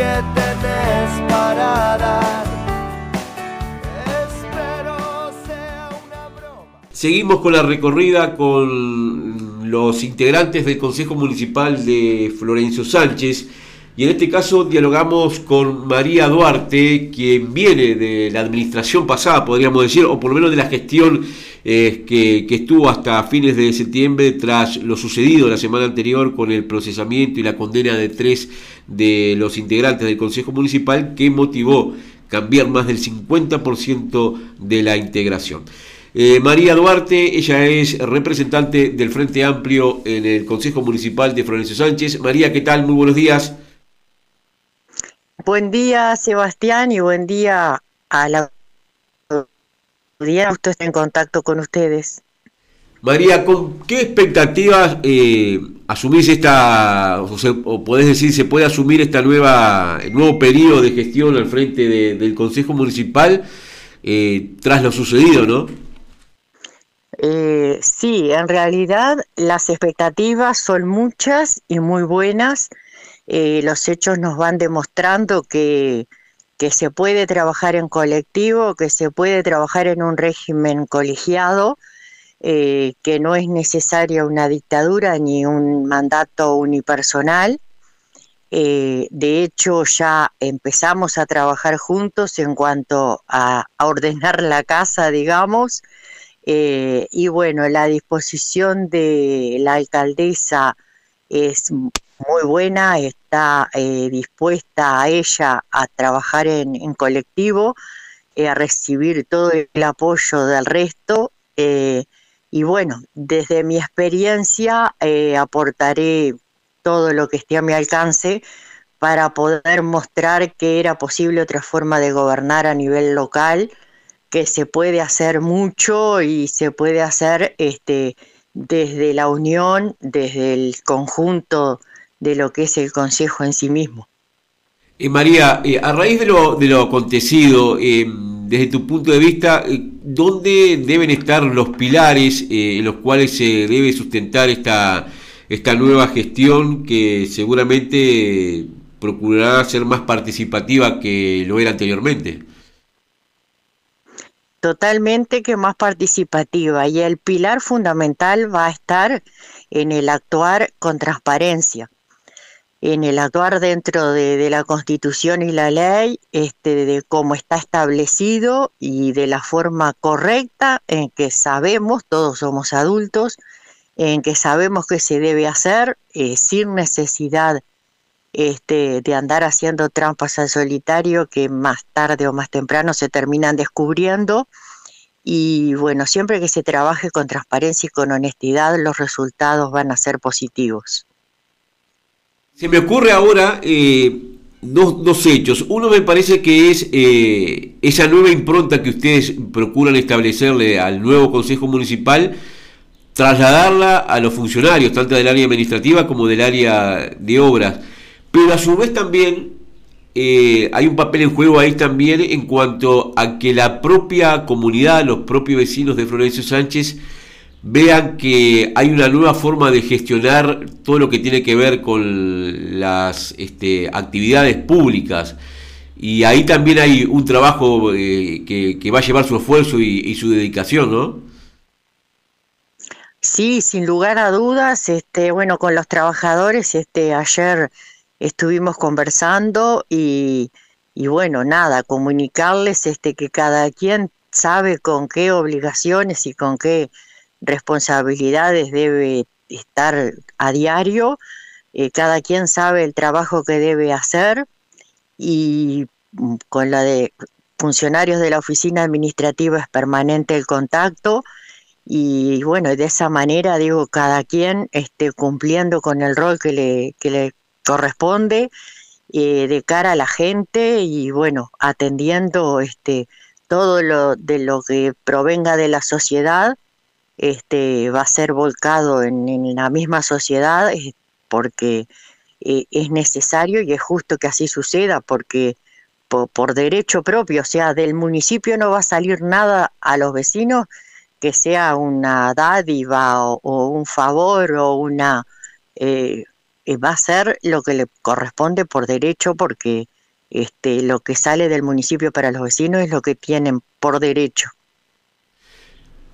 que. Espero sea una broma. Seguimos con la recorrida con los integrantes del Consejo Municipal de Florencio Sánchez. Y en este caso dialogamos con María Duarte, quien viene de la administración pasada, podríamos decir, o por lo menos de la gestión eh, que, que, estuvo hasta fines de septiembre tras lo sucedido la semana anterior con el procesamiento y la condena de tres de los integrantes del Consejo Municipal que motivó cambiar más del 50% de la integración. Eh, María Duarte, ella es representante del Frente Amplio en el Consejo Municipal de Florencio Sánchez. María, ¿qué tal? Muy buenos días. Buen día, Sebastián, y buen día a la audiencia. Usted está en contacto con ustedes. María, ¿con qué expectativas eh, asumís esta, o, podés decir, se puede asumir esta nueva, el nuevo periodo de gestión al frente del Consejo Municipal eh, tras lo sucedido, no? Eh, sí, en realidad las expectativas son muchas y muy buenas eh, los hechos nos van demostrando que, que se puede trabajar en colectivo, que se puede trabajar en un régimen colegiado, eh, que no es necesaria una dictadura ni un mandato unipersonal. Eh, de hecho, ya empezamos a trabajar juntos en cuanto a, a ordenar la casa, digamos, y bueno, la disposición de la alcaldesa es muy buena, está eh, dispuesta a ella a trabajar en, colectivo, eh, a recibir todo el apoyo del resto. Eh, y bueno, desde mi experiencia aportaré todo lo que esté a mi alcance para poder mostrar que era posible otra forma de gobernar a nivel local, que se puede hacer mucho y se puede hacer este, desde la unión, desde el conjunto de lo que es el Consejo en sí mismo. Eh, María, eh, a raíz de lo, de lo acontecido, eh, desde tu punto de vista, ¿dónde deben estar los pilares en los cuales se debe sustentar esta, esta nueva gestión que seguramente procurará ser más participativa que lo era anteriormente? Totalmente que más participativa y el pilar fundamental va a estar en el actuar con transparencia en el actuar dentro de, la Constitución y la ley, este, de cómo está establecido y de la forma correcta en que sabemos, todos somos adultos, en que sabemos que se debe hacer eh, sin necesidad este, de andar haciendo trampas al solitario que más tarde o más temprano se terminan descubriendo. Y bueno, siempre que se trabaje con transparencia y con honestidad, los resultados van a ser positivos. Se me ocurre ahora eh, dos, hechos. Uno me parece que es eh, esa nueva impronta que ustedes procuran establecerle al nuevo Consejo Municipal, trasladarla a los funcionarios, tanto del área administrativa como del área de obras. Pero a su vez también eh, hay un papel en juego ahí también en cuanto a que la propia comunidad, los propios vecinos de Florencio Sánchez, vean que hay una nueva forma de gestionar todo lo que tiene que ver con las este, actividades públicas. Y ahí también hay un trabajo eh, que, va a llevar su esfuerzo y, su dedicación, ¿no? Sí, sin lugar a dudas, este, bueno, con los trabajadores, este, ayer estuvimos conversando y, y bueno, nada, comunicarles este, que cada quien sabe con qué obligaciones y con qué responsabilidades debe estar a diario, eh, cada quien sabe el trabajo que debe hacer y mm, con la de funcionarios de la oficina administrativa es permanente el contacto y bueno, de esa manera digo, cada quien esté cumpliendo con el rol que le, que le corresponde eh, de cara a la gente y bueno, atendiendo este todo lo de lo que provenga de la sociedad este, va a ser volcado en, la misma sociedad eh, porque eh, es necesario y es justo que así suceda porque por, derecho propio, o sea, del municipio no va a salir nada a los vecinos que sea una dádiva o, un favor o una, eh, va a ser lo que le corresponde por derecho porque este, lo que sale del municipio para los vecinos es lo que tienen por derecho.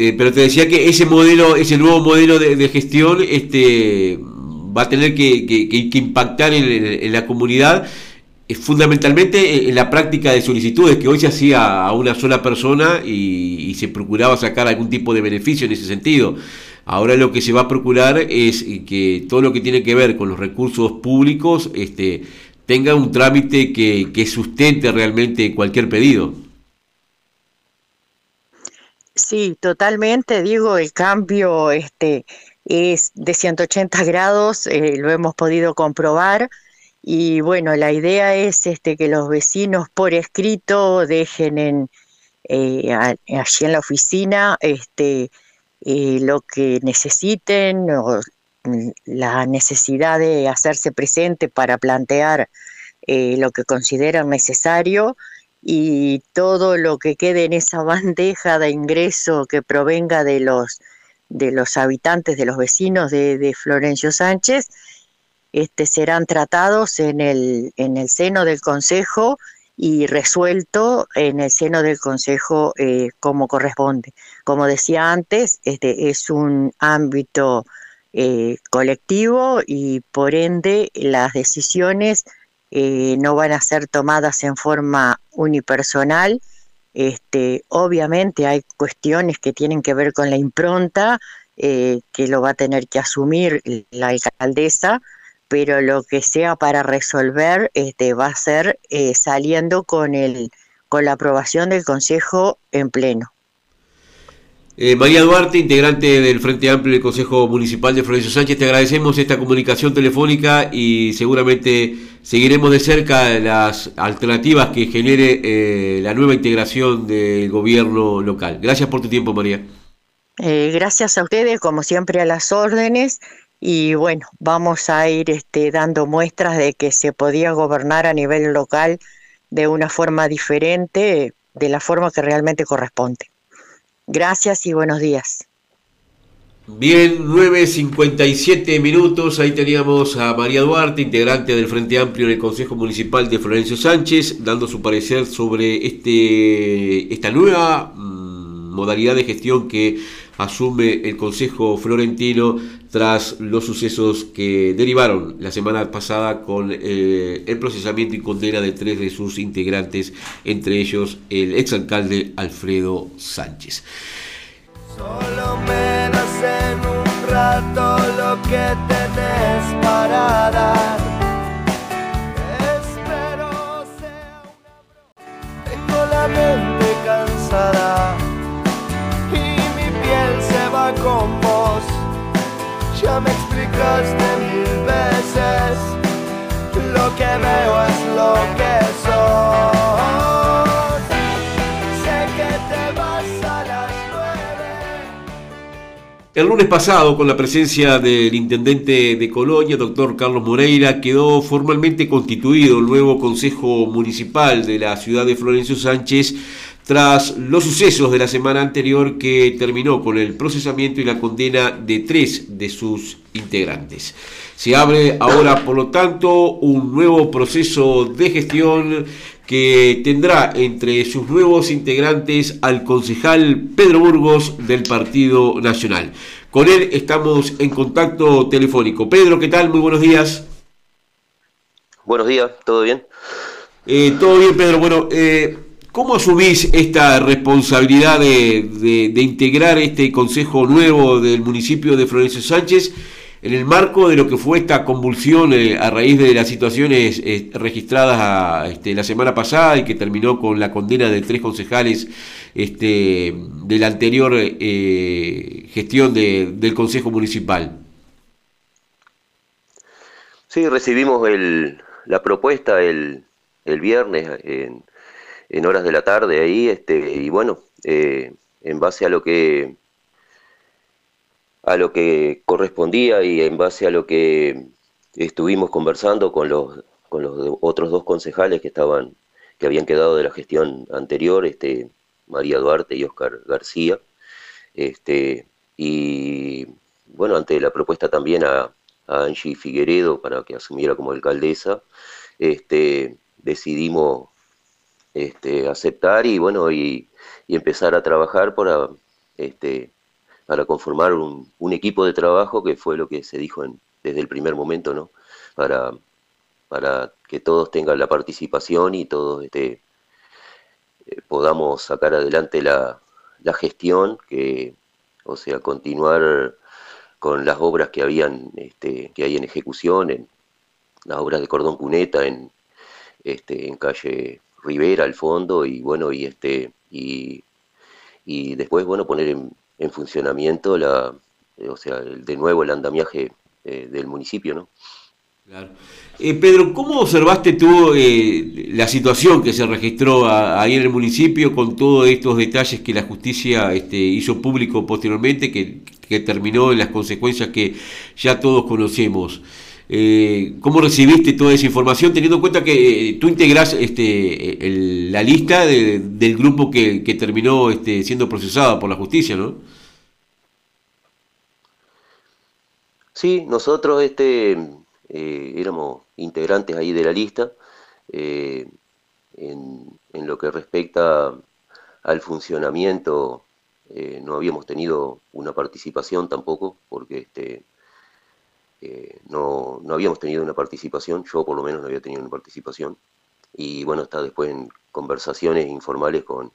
Eh, pero te decía que ese modelo, ese nuevo modelo de, gestión, este, va a tener que, impactar en, la comunidad eh, fundamentalmente en la práctica de solicitudes que hoy se hacía a una sola persona y, se procuraba sacar algún tipo de beneficio en ese sentido. Ahora lo que se va a procurar es que todo lo que tiene que ver con los recursos públicos este, tenga un trámite que, que sustente realmente cualquier pedido. Sí, totalmente. Digo, el cambio este, es de 180 grados, eh, lo hemos podido comprobar. Y bueno, la idea es este, que los vecinos por escrito dejen en, eh, allí en la oficina este, eh, lo que necesiten o la necesidad de hacerse presente para plantear eh, lo que consideran necesario y todo lo que quede en esa bandeja de ingreso que provenga de los de los habitantes, de los vecinos de, Florencio Sánchez, este, serán tratados en el, en el seno del Consejo y resuelto en el seno del Consejo eh, como corresponde. Como decía antes, este es un ámbito eh, colectivo y por ende las decisiones eh, no van a ser tomadas en forma unipersonal. Este, obviamente hay cuestiones que tienen que ver con la impronta, eh, que lo va a tener que asumir la alcaldesa, pero lo que sea para resolver este, va a ser saliendo con, el, con la aprobación del Consejo en pleno. Eh, María Duarte, integrante del Frente Amplio del Consejo Municipal de Florencio Sánchez, te agradecemos esta comunicación telefónica y seguramente seguiremos de cerca las alternativas que genere eh, la nueva integración del gobierno local. Gracias por tu tiempo, María. Eh, gracias a ustedes, como siempre, a las órdenes. Y bueno, vamos a ir este, dando muestras de que se podía gobernar a nivel local de una forma diferente, de la forma que realmente corresponde. Gracias y buenos días. Bien, 9.57 minutos, ahí teníamos a María Duarte, integrante del Frente Amplio en el Consejo Municipal de Florencio Sánchez, dando su parecer sobre este, esta nueva mm, modalidad de gestión que asume el Consejo Florentino tras los sucesos que derivaron la semana pasada con eh, el procesamiento y condena de tres de sus integrantes, entre ellos el exalcalde Alfredo Sánchez. Solo me en un rato lo que tenés para dar. Me explicaste mil veces, lo que veo es lo que nueve. El lunes pasado, con la presencia del intendente de Colonia, doctor Carlos Moreira, quedó formalmente constituido el nuevo Consejo Municipal de la ciudad de Florencio Sánchez tras los sucesos de la semana anterior que terminó con el procesamiento y la condena de tres de sus integrantes. Se abre ahora, por lo tanto, un nuevo proceso de gestión que tendrá entre sus nuevos integrantes al concejal Pedro Burgos del Partido Nacional. Con él estamos en contacto telefónico. Pedro, ¿qué tal? Muy buenos días. Buenos días, ¿todo bien? Eh, todo bien, Pedro. Bueno, eh, ¿Cómo asumís esta responsabilidad de, integrar este consejo nuevo del municipio de Florencio Sánchez en el marco de lo que fue esta convulsión eh, a raíz de las situaciones eh, registradas este, la semana pasada y que terminó con la condena de tres concejales este, de la anterior eh, gestión del consejo municipal? Sí, recibimos la propuesta el, el viernes en en horas de la tarde ahí, este, y bueno, eh, en base a lo que a lo que correspondía y en base a lo que estuvimos conversando con los con los otros dos concejales que estaban que habían quedado de la gestión anterior, este María Duarte y Oscar García, este y bueno ante la propuesta también a, a Angie Figueredo para que asumiera como alcaldesa, este, decidimos este, aceptar y bueno y, empezar a trabajar para este, para conformar un, equipo de trabajo que fue lo que se dijo desde el primer momento no para para que todos tengan la participación y todos este, eh, podamos sacar adelante la, la gestión que o sea continuar con las obras que habían este, que hay en ejecución en las obras de cordón cuneta en este, en calle Rivera al fondo y bueno y este y, y después bueno poner en, funcionamiento la o sea de nuevo el andamiaje eh, del municipio no claro. Eh, Pedro, ¿cómo observaste tú eh, la situación que se registró ahí en el municipio con todos estos detalles que la justicia este, hizo público posteriormente, que, que, terminó en las consecuencias que ya todos conocemos? Eh, ¿Cómo recibiste toda esa información teniendo en cuenta que tú integras este, la lista del grupo que, terminó este, siendo procesado por la justicia, ¿no? Sí, nosotros este, eh, éramos integrantes ahí de la lista. Eh, en, lo que respecta al funcionamiento, no habíamos tenido una participación tampoco, porque este, eh, no, no, habíamos tenido una participación, yo por lo menos no había tenido una participación. Y bueno, está después en conversaciones informales con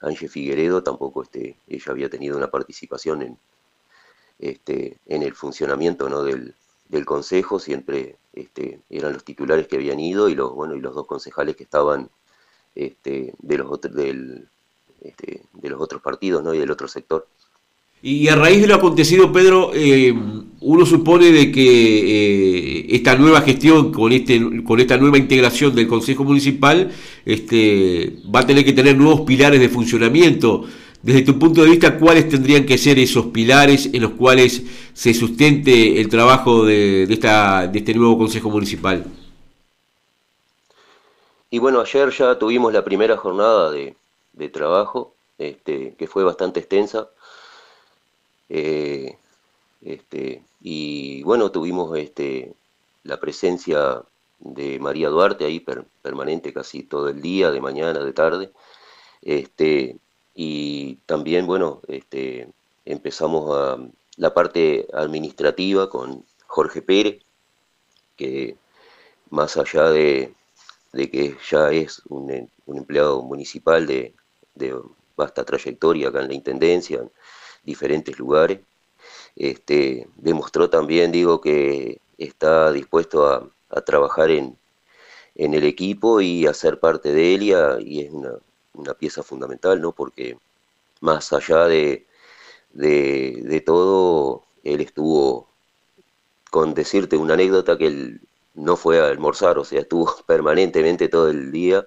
Ángel Figueredo, tampoco este, ella había tenido una participación en, este, en el funcionamiento ¿no? del, del consejo, siempre este, eran los titulares que habían ido y los, bueno, y los dos concejales que estaban este, de, los otros, del, este, de los otros partidos ¿no? y del otro sector. Y a raíz de lo acontecido, Pedro, eh, uno supone de que eh, esta nueva gestión con este con esta nueva integración del Consejo Municipal este, va a tener que tener nuevos pilares de funcionamiento. Desde tu punto de vista, ¿cuáles tendrían que ser esos pilares en los cuales se sustente el trabajo de, esta, de este nuevo Consejo Municipal? Y bueno, ayer ya tuvimos la primera jornada de, trabajo, este, que fue bastante extensa eh, este, y bueno, tuvimos este, la presencia de María Duarte ahí permanente casi todo el día, de mañana, de tarde. Este, y también, bueno, este, empezamos a la parte administrativa con Jorge Pérez, que más allá de, que ya es un, empleado municipal de, de, vasta trayectoria acá en la Intendencia, diferentes lugares. Este, demostró también, digo, que está dispuesto a, trabajar en, en, el equipo y a ser parte de él y, es una, pieza fundamental, ¿no? Porque más allá de, de, todo, él estuvo, con decirte una anécdota, que él no fue a almorzar, o sea, estuvo permanentemente todo el día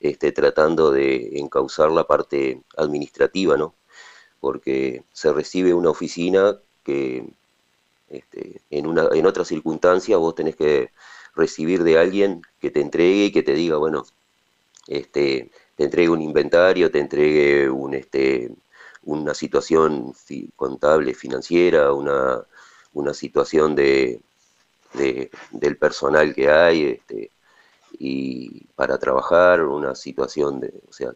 este, tratando de encauzar la parte administrativa, ¿no? porque se recibe una oficina que este, en, una, en otra circunstancia vos tenés que recibir de alguien que te entregue y que te diga, bueno, este, te entregue un inventario, te entregue un, este, una situación contable, financiera, una, una situación de, del personal que hay este, y para trabajar, una situación de, o sea,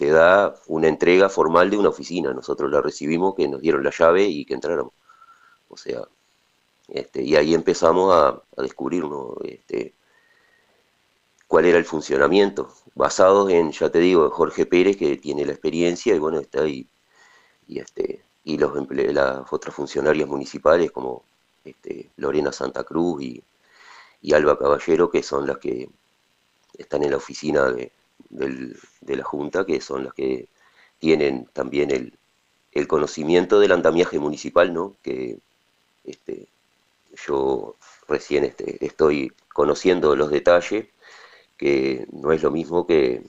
te da una entrega formal de una oficina. Nosotros la recibimos, que nos dieron la llave y que entráramos. O sea, este, y ahí empezamos a, descubrir este, cuál era el funcionamiento, basados en, ya te digo, Jorge Pérez, que tiene la experiencia, y bueno, está ahí, y, este, y los las otras funcionarias municipales como este, Lorena Santa Cruz y, y Alba Caballero, que son las que están en la oficina de, de la Junta, que son las que tienen también el, el conocimiento del andamiaje municipal, ¿no? Que este, yo recién este, estoy conociendo los detalles, que no es lo mismo que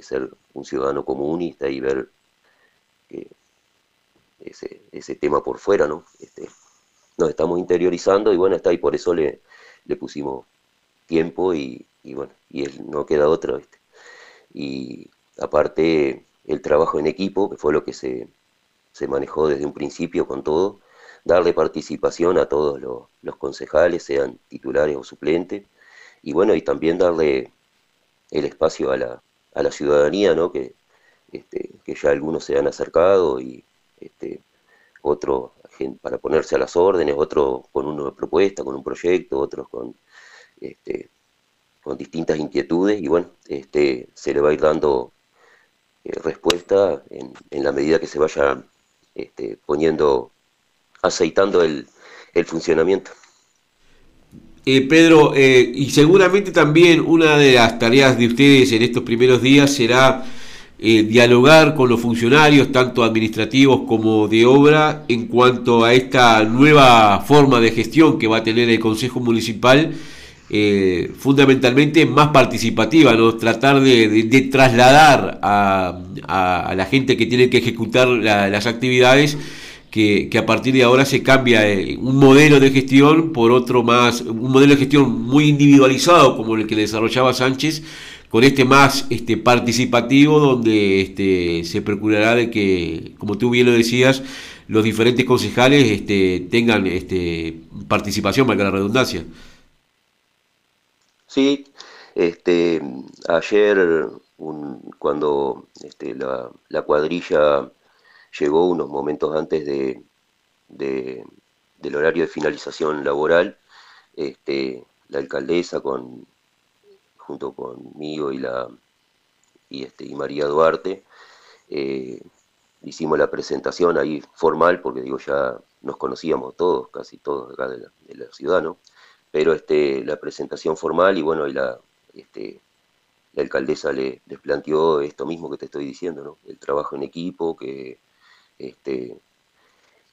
ser un ciudadano común y ver ese, ese tema por fuera, ¿no? Este, nos estamos interiorizando y bueno, está ahí, por eso le, le pusimos tiempo y, y bueno, y él no queda otro, este, y aparte el trabajo en equipo, que fue lo que se, se manejó desde un principio con todo, darle participación a todos los, concejales, sean titulares o suplentes, y bueno, y también darle el espacio a la, a la ciudadanía, ¿no? Que, este, que ya algunos se han acercado y este, otro para ponerse a las órdenes, otro con una propuesta, con un proyecto, otros con, este, con distintas inquietudes y bueno, este, se le va a ir dando eh, respuesta en, en, la medida que se vaya este, poniendo, aceitando el, el funcionamiento. Eh, Pedro, eh, y seguramente también una de las tareas de ustedes en estos primeros días será eh, dialogar con los funcionarios, tanto administrativos como de obra, en cuanto a esta nueva forma de gestión que va a tener el Consejo Municipal, fundamentalmente más participativa, ¿no? tratar de, trasladar a, la gente que tiene que ejecutar las actividades que, a partir de ahora se cambia eh, un modelo de gestión por otro más, un modelo de gestión muy individualizado como el que desarrollaba Sánchez, con este más este, participativo donde este, se procurará de que, como tú bien lo decías, los diferentes concejales este, tengan este, participación, valga la redundancia. Sí, este, ayer cuando este, la, la cuadrilla llegó unos momentos antes de, del horario de finalización laboral. Este, la alcaldesa con, junto conmigo y, la, y, este, y María Duarte, eh, hicimos la presentación ahí formal, porque digo, ya nos conocíamos todos, casi todos acá de la, ciudad, ¿no? Pero este, la presentación formal y bueno, este, la alcaldesa le, les planteó esto mismo que te estoy diciendo. El trabajo en equipo, que este,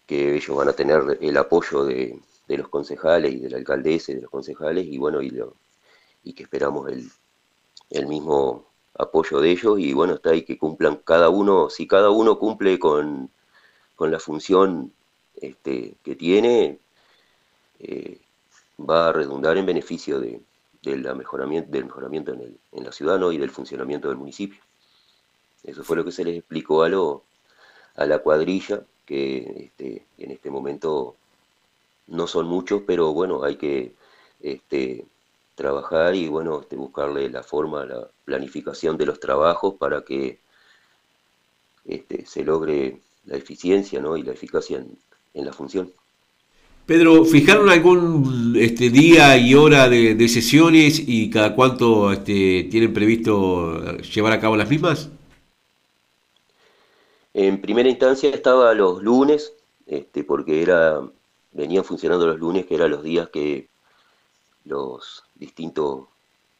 que ellos van a tener el apoyo de, los concejales y de la alcaldesa y de los concejales y bueno, y, que esperamos el, mismo apoyo de ellos y bueno, está ahí que cumplan cada uno, si cada uno cumple con, con la función este, que tiene, eh, va a redundar en beneficio de, la mejoramiento, del mejoramiento en, el, en la ciudad y del funcionamiento del municipio. Eso fue lo que se les explicó a, lo, a la cuadrilla, que este, en este momento no son muchos, pero bueno, hay que este, trabajar y bueno, este, buscarle la forma, la planificación de los trabajos para que este, se logre la eficiencia ¿no? y la eficacia en, en la función. Pedro, ¿fijaron algún este, día y hora de, sesiones y cada cuánto este, tienen previsto llevar a cabo las mismas? En primera instancia estaba los lunes, este, porque era, venían funcionando los lunes, que eran los días que los distintos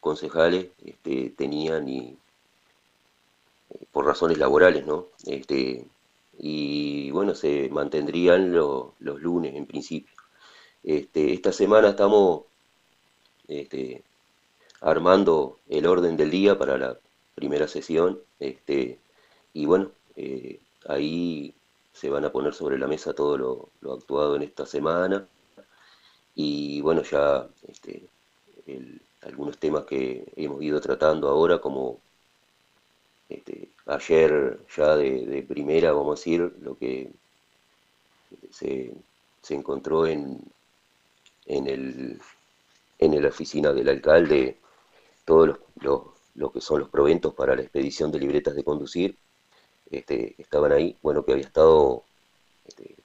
concejales este, tenían y eh, por razones laborales, ¿no? Este, y bueno, se mantendrían los lunes en principio. Este, esta semana estamos este, armando el orden del día para la primera sesión, este, y bueno, eh, Ahí se van a poner sobre la mesa todo lo, actuado en esta semana. Y bueno, ya algunos temas que hemos ido tratando ahora, como ayer ya de, primera, vamos a decir, lo que se, encontró en, en, el, en la oficina del alcalde, todos los, lo que son los proventos para la expedición de libretas de conducir, este, estaban ahí, bueno, que había estado este,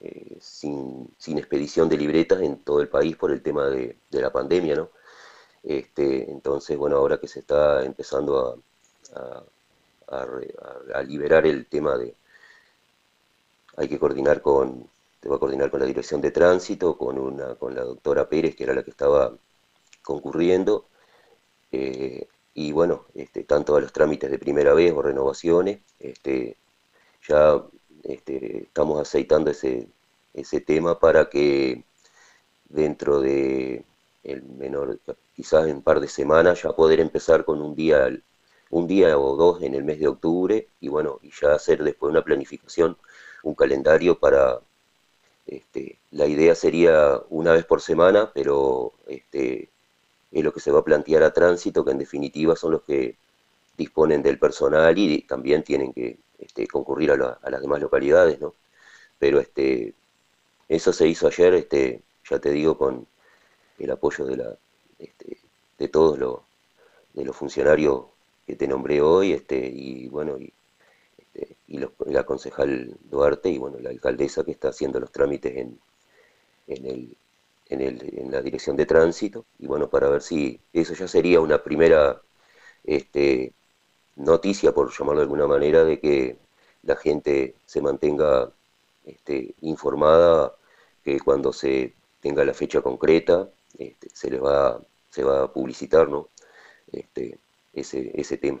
eh, sin, expedición de libretas en todo el país por el tema de, la pandemia, ¿no? Este, entonces, bueno, ahora que se está empezando a, a, liberar el tema de, hay que coordinar con, te va a coordinar con la dirección de tránsito, con, una, con la doctora Pérez, que era la que estaba concurriendo, eh, y bueno, este, tanto a los trámites de primera vez o renovaciones, este, ya este, estamos aceitando ese, ese tema para que dentro de el menor, quizás en un par de semanas, ya poder empezar con un día, un día o dos en el mes de octubre y bueno, y ya hacer después una planificación, un calendario para, este, la idea sería una vez por semana, pero este, es lo que se va a plantear a tránsito, que en definitiva son los que disponen del personal y también tienen que este, concurrir a, las demás localidades, ¿no? Pero este, eso se hizo ayer, este, ya te digo, con el apoyo de la, este, de todos los, de los funcionarios que te nombré hoy, este, y bueno, y, y la concejal Duarte y bueno, la alcaldesa que está haciendo los trámites en, en, el, en, el, en la dirección de tránsito, y bueno, para ver si eso ya sería una primera este, noticia, por llamarlo de alguna manera, de que la gente se mantenga este, informada, que cuando se tenga la fecha concreta, este, se les va, se va a publicitar ¿no? este, ese, ese tema.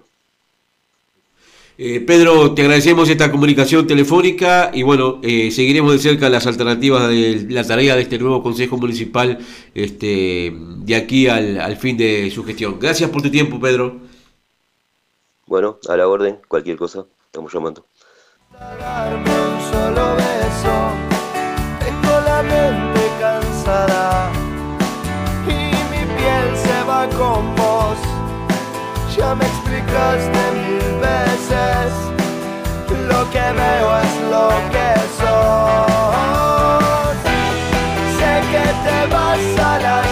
Eh, Pedro, te agradecemos esta comunicación telefónica y bueno, eh, seguiremos de cerca las alternativas de la tarea de este nuevo Consejo Municipal este, de aquí al, al fin de su gestión. Gracias por tu tiempo, Pedro. Bueno, a la orden, cualquier cosa, estamos llamando. Ya me explicaste lo que veo es lo que sos. Sé que te vas a